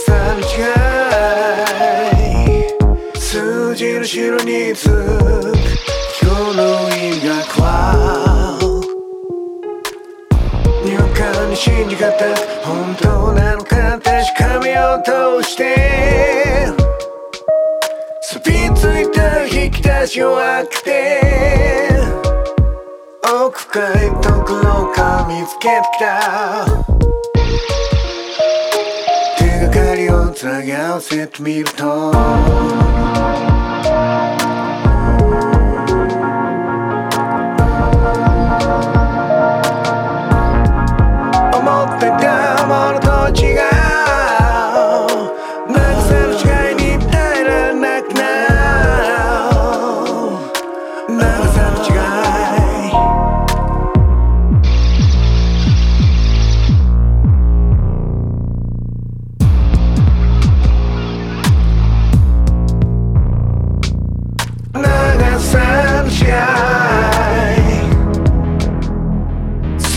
朝短い数字の白につく今の意味がはにわかに信じがた本当なのか確かめようとして錆びついた引き出し弱くて奥深いところか見つけた。かりをつなぎ合わせて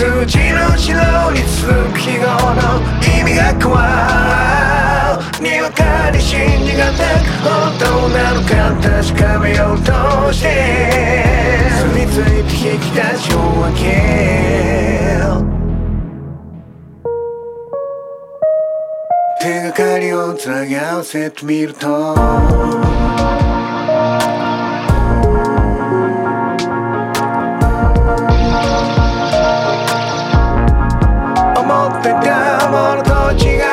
数字の白に続く記号の意味が変わるにわかに信じがたく本当なのか確かめようとして。住み着いて引き出しを開け手がかりをつなぎ合わせてみると。amor, cochiga